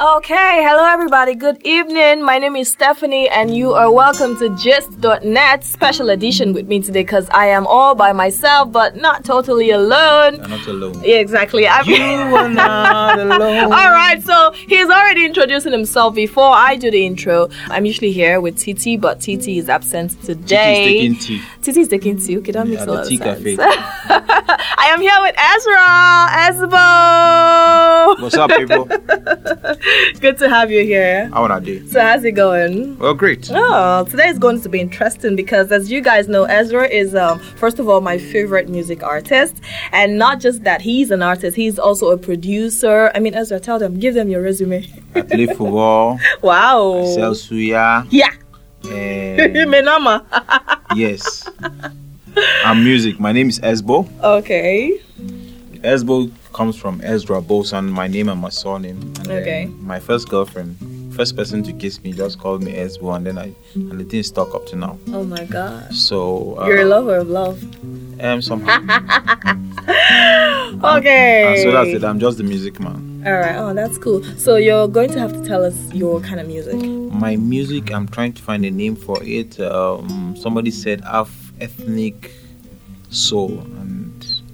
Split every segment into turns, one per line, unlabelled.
Okay, hello everybody. Good evening. My name is Stephanie, and you are welcome to Gist.net special edition with me today because I am all by myself, but not totally alone.
You're not alone.
Yeah, exactly. I'm
You are not alone.
all right, so he's already introducing himself before I do the intro. I'm usually here with TT, but TT is absent today.
taking tea.
TT is taking tea. Okay, that makes
Yeah,
a
the
lot of
tea
sense. I am here with Ezra. Ezra.
What's up, people?
Good to have you here.
How are they?
So how's it going?
Well, great.
Oh, today is going to be interesting because, as you guys know, Ezra is, um, first of all, my favorite music artist. And not just that, he's an artist, he's also a producer. I mean, Ezra, tell them, give them your resume.
I play football,
wow.
I sell suya,
Yeah.
and
Menama.
yes. And music. My name is Ezbow.
okay.
Ezbow comes from Ezra Bosan, my name and my surname. And
Okay.
My first girlfriend, first person to kiss me, just called me Ezra, and then I and the thing stuck up to now.
Oh my god.
So uh,
You're a lover of love.
Um, somehow.
Okay.
And so that's it. I'm just the music man.
All right. Oh, that's cool. So you're going to have to tell us your kind of music.
My music, I'm trying to find a name for it. Um, somebody said half ethnic soul,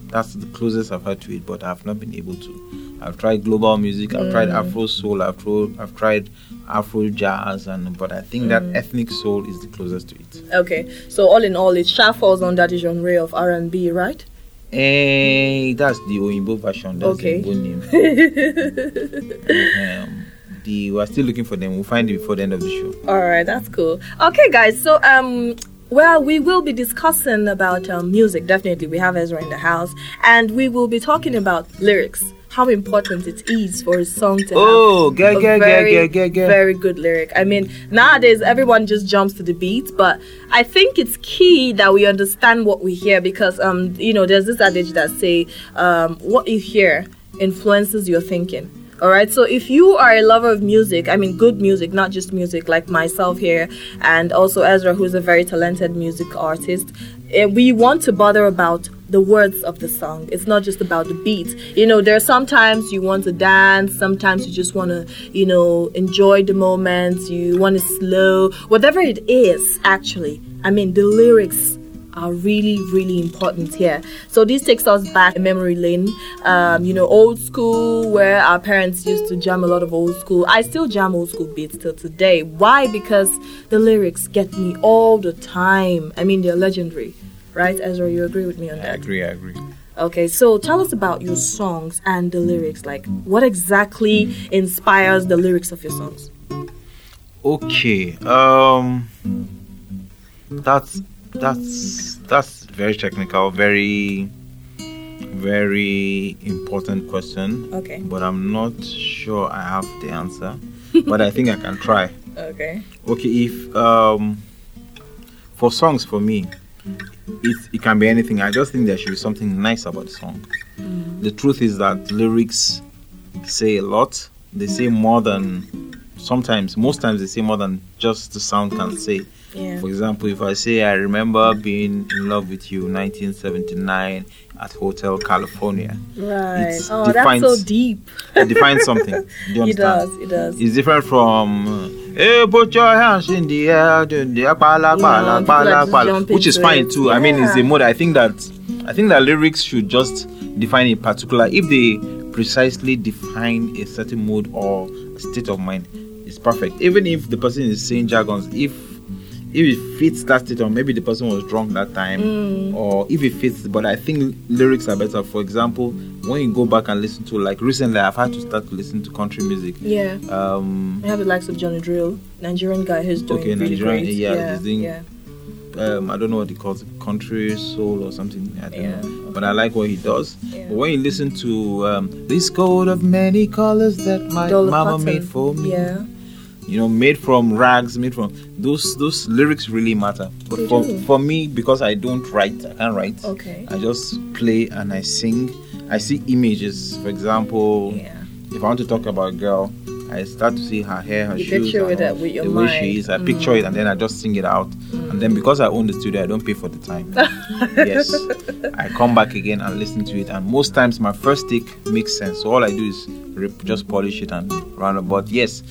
that's the closest I've had to it, but I've not been able to. I've tried global music, I've tried Afro soul, I've tried, I've tried Afro jazz, and but I think that ethnic soul is the closest to it.
Okay. So all in all, it sha falls under the genre of R&B, right?
Eh, that's the Oyinbo version. That's
Okay.
the name. um, the we're still looking for them. We'll find it before the end of the show.
All right, that's cool. Okay, guys. So, um, well, we will be discussing about um, music. Definitely, we have Ezra in the house, and we will be talking about lyrics. How important it is for a song to
Oh,
have
get,
a
get,
very,
get, get, get.
very good lyric. I mean, nowadays everyone just jumps to the beat, but I think it's key that we understand what we hear because, um, you know, there's this adage that say, um, what you hear influences your thinking. All right, so if you are a lover of music, I mean, good music, not just music, like myself here, and also Ezra, who's a very talented music artist, eh, we want to bother about the words of the song. It's not just about the beat. You know, there are sometimes you want to dance, sometimes you just want to, you know, enjoy the moment, you want to slow, whatever it is, actually. I mean, the lyrics are really, really important here. So this takes us back memory lane. Um, you know, old school where our parents used to jam a lot of old school. I still jam old school beats till today. Why? Because the lyrics get me all the time. I mean, they're legendary, right? Ezra, you agree with me on that?
I agree, I agree.
Okay, so tell us about your songs and the lyrics. Like, what exactly inspires the lyrics of your songs?
Okay. Um that's that's that's very technical, very very important question.
Okay.
But I'm not sure I have the answer. but I think I can try.
Okay.
Okay, if um for songs for me, it it can be anything. I just think there should be something nice about the song. The truth is that lyrics say a lot. They say more than sometimes, most times they say more than just the sound can say.
Yeah.
For example, if I say I remember being in love with you 1979 at Hotel California,
Right.
It's
oh, that's so deep.
it defines something. Do you
It does. It does.
It's different from eh, hey, put your hands in the air, do the pala, pala,
people
pala,
are just
pala,
jumping
which is fine too. I mean, it's the
Yeah.
mode. I think that I think that lyrics should just define a particular. If they precisely define a certain mood or state of mind, it's perfect. Even if the person is saying jargons, if if it fits that state, or maybe the person was drunk that time,
Mm.
or if it fits. But I think lyrics are better. For example, when you go back and listen to like recently, I've had to start to listen to country music.
Yeah.
Um,
I have the likes of Johnny Drille, Nigerian guy who's doing
Okay,
really
Nigerian,
great.
yeah,
yeah,
he's doing-
yeah.
um, I don't know what he calls it, country soul or something. I don't
Yeah,
know. But I like what he does.
Yeah.
But when you listen to um, this coat of many colors that my
Dollar
mama made for me,
Yeah.
You know, made from rags, made from those those lyrics really matter. But
They
for
do.
for me, because I don't write, I can't write.
Okay.
I just play and I sing. I see images. For example,
Yeah.
if I want to talk about a girl, I start to see her hair, her
You
shoes,
picture it with your
the way
mind.
she is. I picture mm. it and then I just sing it out. And then because I own the studio, I don't pay for the time. yes, I come back again and listen to it. And most times my first take makes sense. So all I do is rip, just polish it and run. But yes,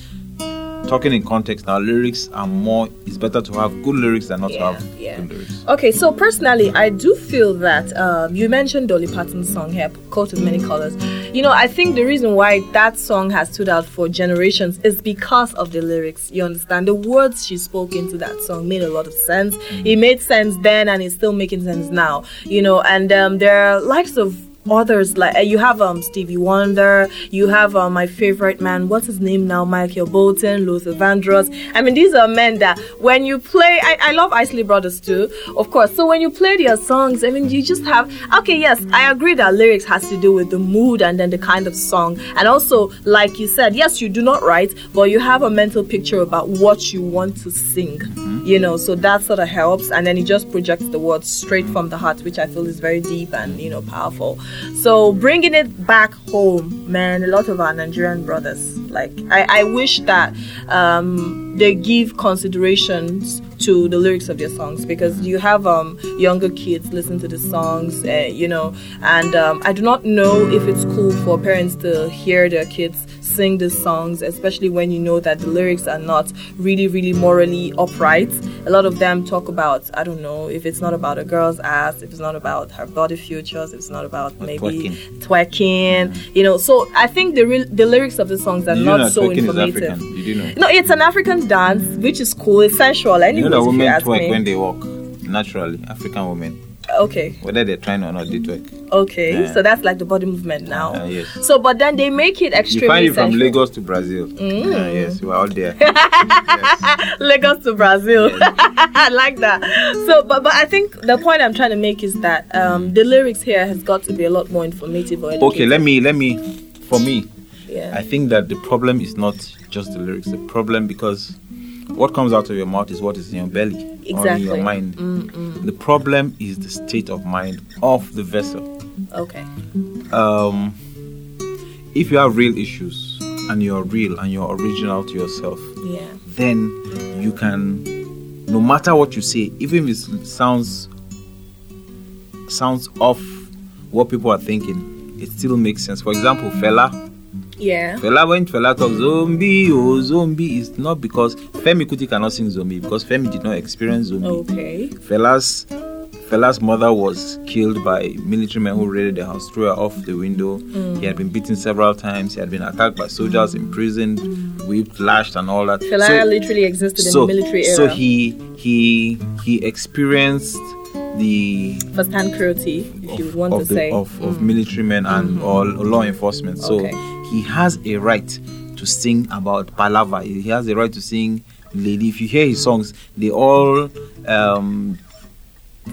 talking in context now, lyrics are more. It's better to have good lyrics than not
Yeah,
to have
yeah.
good lyrics.
Okay, so personally, I do feel that um, you mentioned Dolly Parton's song here, "Coat of Many Colors." You know, I think the reason why that song has stood out for generations is because of the lyrics. You understand, the words she spoke into that song made a lot of sense. It made sense then, and it's still making sense now. You know, and um, there are likes of others like uh, you have um Stevie Wonder, you have uh, my favorite man, what's his name now, Michael Bolton, Luther Vandross. I mean, these are men that when you play, I, I love Isley Brothers too, of course. So when you play their songs, I mean, you just have okay, yes, I agree that lyrics has to do with the mood and then the kind of song, and also like you said, yes, you do not write, but you have a mental picture about what you want to sing, you know. So that sort of helps, and then it just projects the words straight from the heart, which I feel is very deep and you know powerful. So bringing it back home, man, a lot of our Nigerian brothers, like I, I wish that um, they give considerations to the lyrics of their songs because you have um, younger kids listen to the songs, uh, you know, and um, I do not know if it's cool for parents to hear their kids sing these songs, especially when you know that the lyrics are not really, really morally upright. A lot of them talk about, I don't know, if it's not about a girl's ass, if it's not about her body futures, if it's not about maybe
twerking.
twerking, you know. So I think the real the lyrics of the songs are
you
not so informative.
You do know.
No, it's an African dance, which is cool. It's sensual. Anyways,
You know that women twerk
me.
when they walk. Naturally, African women,
Okay,
whether they're trying or not, they twerk.
okay.
Yeah.
So that's like the body movement now.
Uh, yes.
So, but then they make it extremely.
You find it from
sensual.
Lagos to Brazil.
Mm.
Uh, yes, we are all there. yes.
Lagos to Brazil. I like that. So, but but I think the point I'm trying to make is that um, the lyrics here has got to be a lot more informative or
Okay, let me let me. For me,
Yeah.
I think that the problem is not just the lyrics. The problem because what comes out of your mouth is what is in your belly or in your mind.
Mm-mm.
The problem is the state of mind of the vessel.
Okay.
Um, if you have real issues and you're real and you're original to yourself,
Yeah.
then you can, no matter what you say, even if it sounds sounds off what people are thinking, it still makes sense. For example, Fela,
Yeah.
Fela when Fela talks zombie oh zombie is not because Femi Kuti cannot sing zombie because Femi did not experience zombie.
Okay.
Fela's Fela's mother was killed by military men who raided the house, threw her off the window. Mm. He had been beaten several times. He had been attacked by soldiers, mm. imprisoned, whipped, lashed, and all that.
Fela
So-
literally existed
so,
in the military era.
so he he he experienced the
first-hand cruelty, if you would want to
of, the,
say.
of, of
Mm.
military men and mm. all law enforcement. So
Okay.
he has a right to sing about palava. He has a right to sing lady. If you hear his songs, they all um,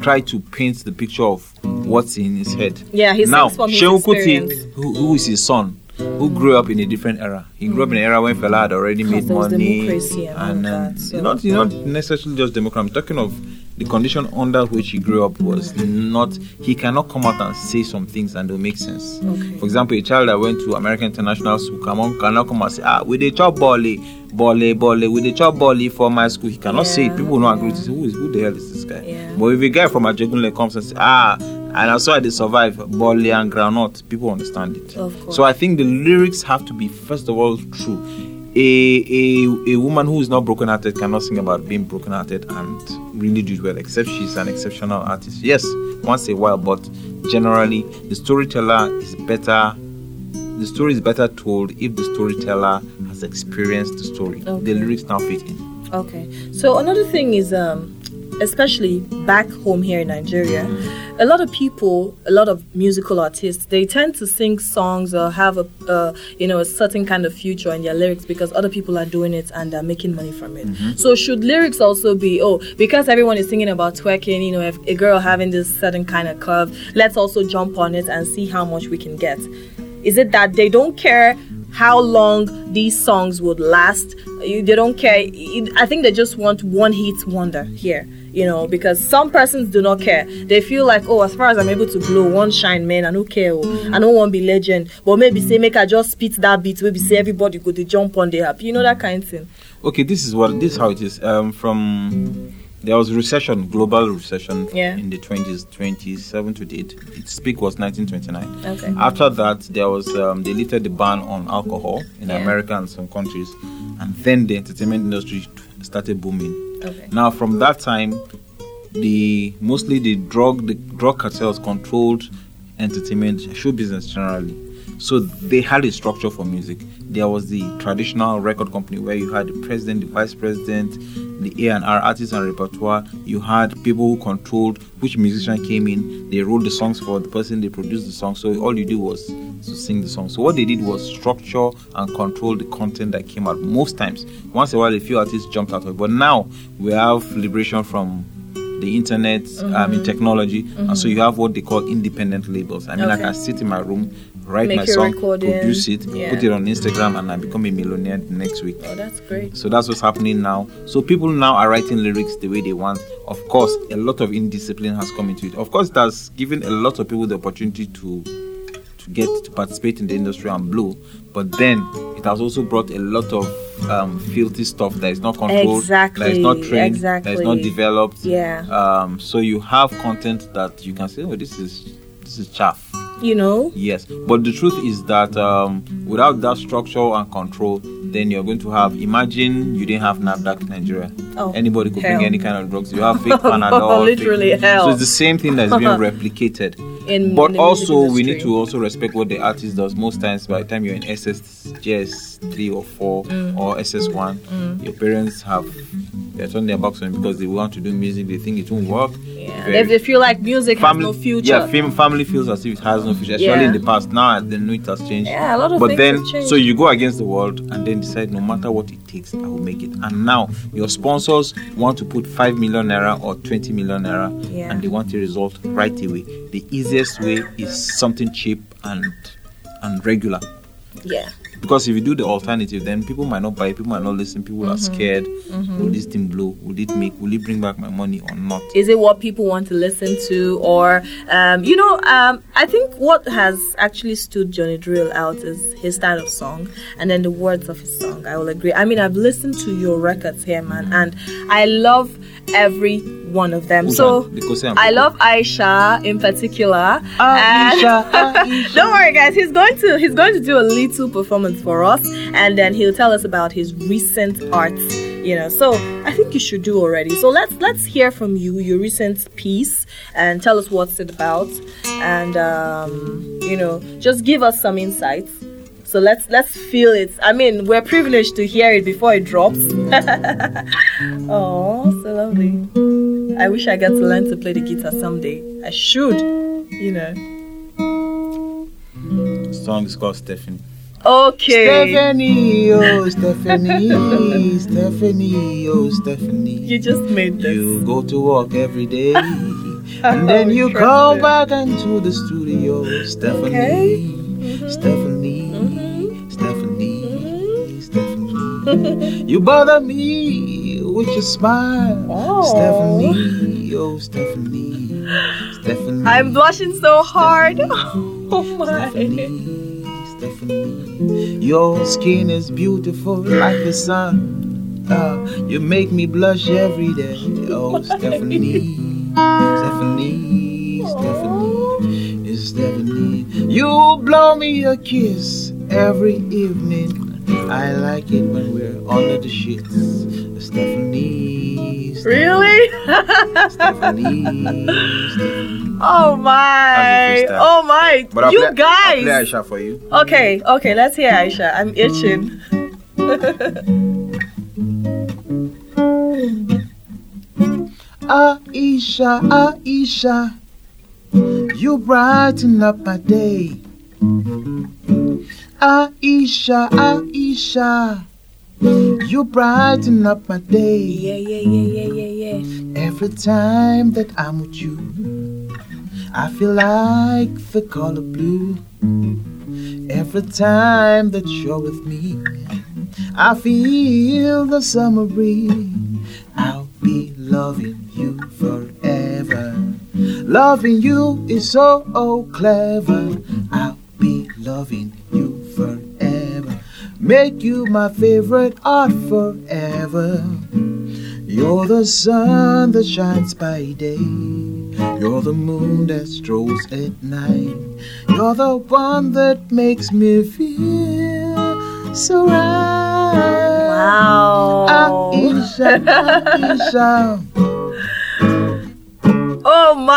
try to paint the picture of what's in his head.
Yeah, he
now,
from his
Seun
experience.
Kuti, who, who is his son, who grew up in a different era. He grew up in an era when Fela had already made money.
and all
um,
so-
not, not necessarily just democracy. I'm talking of the condition under which he grew up was not. He cannot come out and say some things and they'll make sense.
Okay.
For example, a child that went to American International School come on, cannot come and say, ah, we dey chop volley, volley, volley, we dey chop volley for my school. He cannot say it. People will not agree to say, who, is, who the hell is this guy?
Yeah.
But if a guy from Ajegunle comes and says, ah, and I saw they survive volley and groundnut, people understand it. So I think the lyrics have to be, first of all, true. A, a, a woman who is not broken-hearted cannot sing about being broken-hearted and really do it well, except she's an exceptional artist. Yes, once in a while, but generally the storyteller is better. The story is better told if the storyteller has experienced the story.
Okay.
The lyrics now fit in.
Okay. So another thing is, um, especially back home here in Nigeria, a lot of people, a lot of musical artists, they tend to sing songs or have a, uh, you know, a certain kind of future in their lyrics because other people are doing it and they're making money from it. So should lyrics also be, oh, because everyone is singing about twerking, you know, if a girl having this certain kind of curve, let's also jump on it and see how much we can get. Is it that they don't care how long these songs would last? They don't care. I think they just want one hit wonder here. You know, because some persons do not care. They feel like, oh, as far as I'm able to blow one shine, man, I don't care. Oh. I don't want to be legend. But maybe say, make I just spit that beat, maybe say everybody go to jump on the app. you know, that kind of thing.
Okay, this is what this is how it is. Um, from there was recession, global recession
Yeah.
in the 20s, 27 to 8. Its peak was 1929.
Okay.
After that, there was um, they lifted the ban on alcohol in
Yeah.
America and some countries, and then the entertainment industry started booming.
Okay.
Now, from that time, the mostly the drug the drug cartels controlled entertainment, show business generally. So they had a structure for music. There was the traditional record company where you had the president, the vice president, the A and R artists and repertoire. You had people who controlled which musician came in. They wrote the songs for the person. They produced the song. So all you do was to sing the song. So what they did was structure and control the content that came out. Most times, once in a while, a few artists jumped out of it. But now we have liberation from the internet, I mean, mm-hmm. technology, and so mm-hmm. you have what they call independent labels. I mean, I
Okay.
can sit in my room, write
Make
my song,
recording.
produce it,
Yeah.
put it on Instagram, and I become a millionaire the next week.
Oh, that's great.
So that's what's happening now. So people now are writing lyrics the way they want. Of course, a lot of indiscipline has come into it. Of course, it has given a lot of people the opportunity to to get to participate in the industry and blow. But then it has also brought a lot of um, filthy stuff that is not controlled, that is not
Exactly,
trained, that is not developed.
Yeah.
Um, so you have content that you can say, oh, this is this is chaff.
You know?
Yes, but the truth is that um, without that structure and control, then you're going to have. Imagine you didn't have NAFDAC in Nigeria.
Oh,
Anybody could
hell.
bring any kind of drugs. You have fake Panadol. fake-
Literally hell.
So it's the same thing that's being replicated.
In-
but
in
also, we need to also respect what the artist does. Most times, by the time you're in SSJS three or four
Mm.
or SS1, your parents have they're turning their backs on because they want to do music. They think it won't work.
Yeah.
Very-
They, they feel like music
family,
has no future.
Yeah, fam- family feels as if it has no future, especially
Yeah.
in the past. Now they know it has changed.
Yeah, a lot of
but
things
then,
have changed.
so you go against the world and then decide no matter what it takes, I will make it. And now your sponsors want to put 5 million naira or 20 million naira
Yeah.
and they want a result right away. The easiest way is something cheap and and regular.
yeah.
Because if you do the alternative, then people might not buy, people might not listen, people are
Mm-hmm.
scared. Will this thing blow? Will it make? Will it bring back my money or not?
Is it what people want to listen to, or um, you know? Um, I think what has actually stood Johnny Drille out is his style of song, and then the words of his song. I will agree. I mean, I've listened to your records here, man, and I love every one of them.
Who's
so?
Because I'm-
love Aisha in particular.
Aisha,
and-
Aisha.
Don't worry, guys. He's going to he's going to do a little performance for us, and then he'll tell us about his recent art. You know, so I think you should do already. So let's let's hear from you your recent piece and tell us what's it about, and um, you know, just give us some insights. So let's let's feel it. I mean, we're privileged to hear it before it drops. oh, so lovely. I wish I got to learn to play the guitar someday. I should, you know.
The song is called Stephanie.
Okay.
Stephanie, oh Stephanie, Stephanie, oh Stephanie.
You just made this.
You go to work every day, and then you
Interesting.
come back into the studio. Stephanie,
Okay.
Stephanie,
Mhm.
Stephanie, Stephanie. you bother me with your smile.
Oh.
Stephanie, oh Stephanie, Stephanie.
I'm blushing so hard. Oh my.
Stephanie, Stephanie, your skin is beautiful like the sun. Ah, you make me blush every day. Oh, Stephanie, Stephanie, Stephanie, Stephanie, you blow me a kiss every evening. I like it when we're under the sheets. Stephanie, Stephanie,
Really?
Stephanie, oh Stephanie.
oh my.
That's the first time.
Oh my.
But I'll
you
play, I'll
guys.
play Aisha for you.
Okay, okay, let's hear Aisha. I'm itching. Mm.
Aisha, Aisha, you brighten up my day. Aisha, Aisha, you brighten up my day.
Yeah, yeah, yeah, yeah, yeah, yeah.
Every time that I'm with you, I feel like the color blue. Every time that you're with me, I feel the summer breeze. I'll be loving you forever. Loving you is so oh, clever. I'll be loving. Make you my favorite art forever. You're the sun that shines by day. You're the moon that strolls at night. You're the one that makes me feel so right.
Wow.
Ah, Aisha, Aisha.
Ah,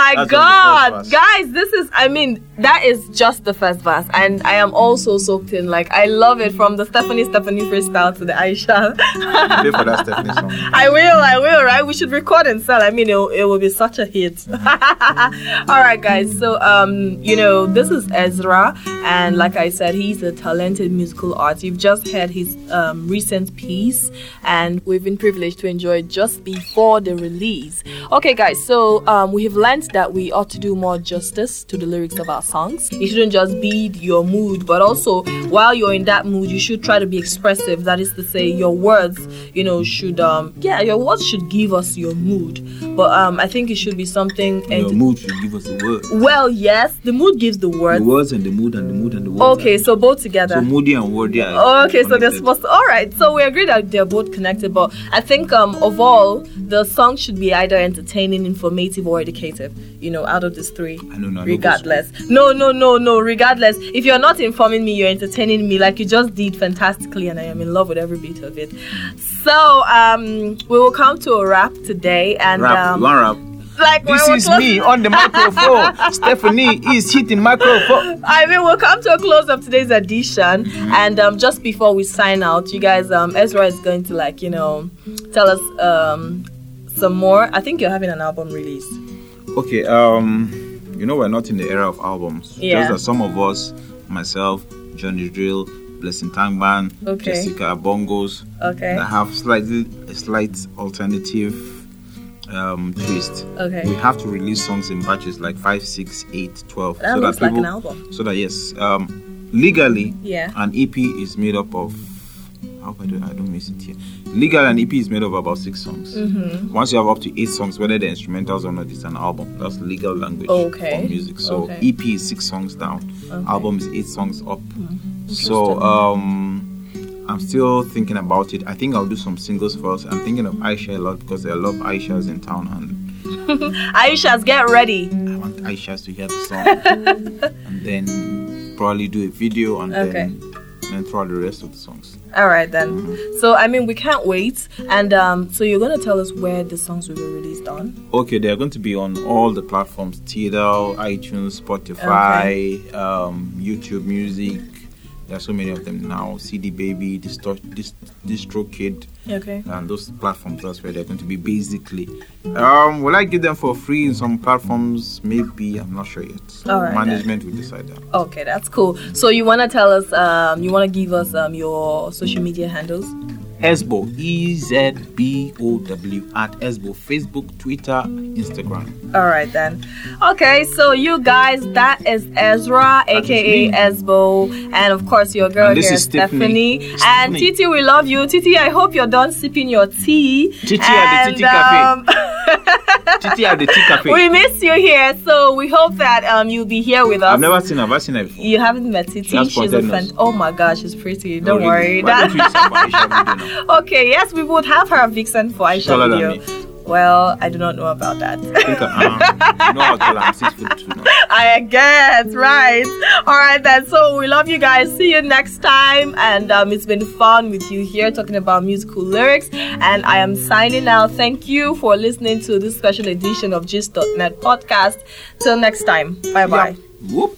My
That's
god. Guys, this is I mean, that is just the first verse. And I am also soaked in. Like I love it from the Stephanie Stephanie freestyle to the Aisha.
Play for that Stephanie song.
I will, I will, right? We should record and sell. I mean, it, it will be such a hit. All right, guys. So, um, you know, this is Ezra, and like I said, he's a talented musical artist. You've just heard his um, recent piece, and we've been privileged to enjoy it just before the release. Okay, guys. So, um, we have learned that we ought to do more justice to the lyrics of our songs. It shouldn't just be your mood, but also while you're in that mood, you should try to be expressive. That is to say, your words, you know, should um, yeah, your words should give us your mood. But um, I think it should be something.
Your
ent-
mood should give us the word.
well, yes, the mood gives the words.
The
words.
words and the mood and the mood and the words.
Okay, so both together.
So moody and wordy are
Okay, so they're supposed to. All right, so we agree that they're both connected, but I think um of all the song should be either entertaining, informative, or educative. You know, out of these three.
I don't know. I
Regardless, no, no, no, no. Regardless, if you're not informing me, you're entertaining me, like you just did fantastically, and I am in love with every bit of it. So, um, we will come to a wrap today, and
Rap,
um,
you want rap?
like
This is
close-
me on the microphone. Stephanie is hitting microphone.
I mean, we'll come to a close of today's edition,
Mm-hmm.
and um, just before we sign out, you guys, um, Ezra is going to like you know tell us um some more. I think you're having an album release.
Okay, um, you know we're not in the era of albums.
Yeah.
Just that some of us, myself, Johnny Drille, Blessing Tangban,
Okay.
Jessica Bongos,
Okay.
that have slightly a slight alternative um twist.
Okay.
We have to release songs in batches like 5, 6, 8, 12.
That
so
looks
that
like
people,
an album.
So that yes, um legally
Yeah.
an EP is made up of I hope I don't, I don't miss it here. Legal and EP is made of about six songs.
Mm-hmm.
Once you have up to eight songs, whether they're instrumentals or not, it's an album. That's legal language
Okay.
for music. So
Okay.
EP is six songs down,
Okay.
Album is eight songs up.
Interesting.
So um, I'm still thinking about it. I think I'll do some singles first. I'm thinking of Aisha a lot because there are a lot of Aishas in town, and
Aisha's get ready.
I want Aishas to hear the song, and then probably do a video and
Okay.
then and throw out the rest of the songs.
All right then. So I mean, we can't wait, and um, so you're gonna tell us where the songs will be released on.
Okay, they're going to be on all the platforms: Tidal, iTunes, Spotify, um, YouTube Music. There are so many of them now. CD Baby, Distro, Dist, DistroKid,
Okay.
and those platforms. That's where they're going to be basically. Um, will I give them for free in some platforms? Maybe I'm not sure yet.
All right,
Management will decide that.
Okay, that's cool. So you wanna tell us? Um, you wanna give us um your social media handles?
Ezbow, E Z B O W at Ezbow, Facebook, Twitter, Instagram.
All right then. Okay, so you guys, that is Ezra,
That is
aka
me.
Ezbow, and of course your girl here,
is Stephanie.
Stephanie. And Titi, we love you. Titi, I hope you're done sipping your tea.
Titi at the Titi Cafe. Um, Titi at the Tea Cafe.
we miss you here, so we hope that um you'll be here with us.
I've never seen her. I've seen her before?
you haven't met Titi.
She
She's a fan. Oh my gosh, she's pretty. Don't
really.
worry.
Why
That-
don't you Aisha
okay, yes, we would have her vixen for Aisha
Taller
video. Well, I do not know about that.
I think um, you know how tall I'm six foot two now.
I guess, right. All right, then. So we love you guys. See you next time. And um, it's been fun with you here talking about musical lyrics. And I am signing out. Thank you for listening to this special edition of Gist.net podcast. Till next time. Bye bye.
Whoop.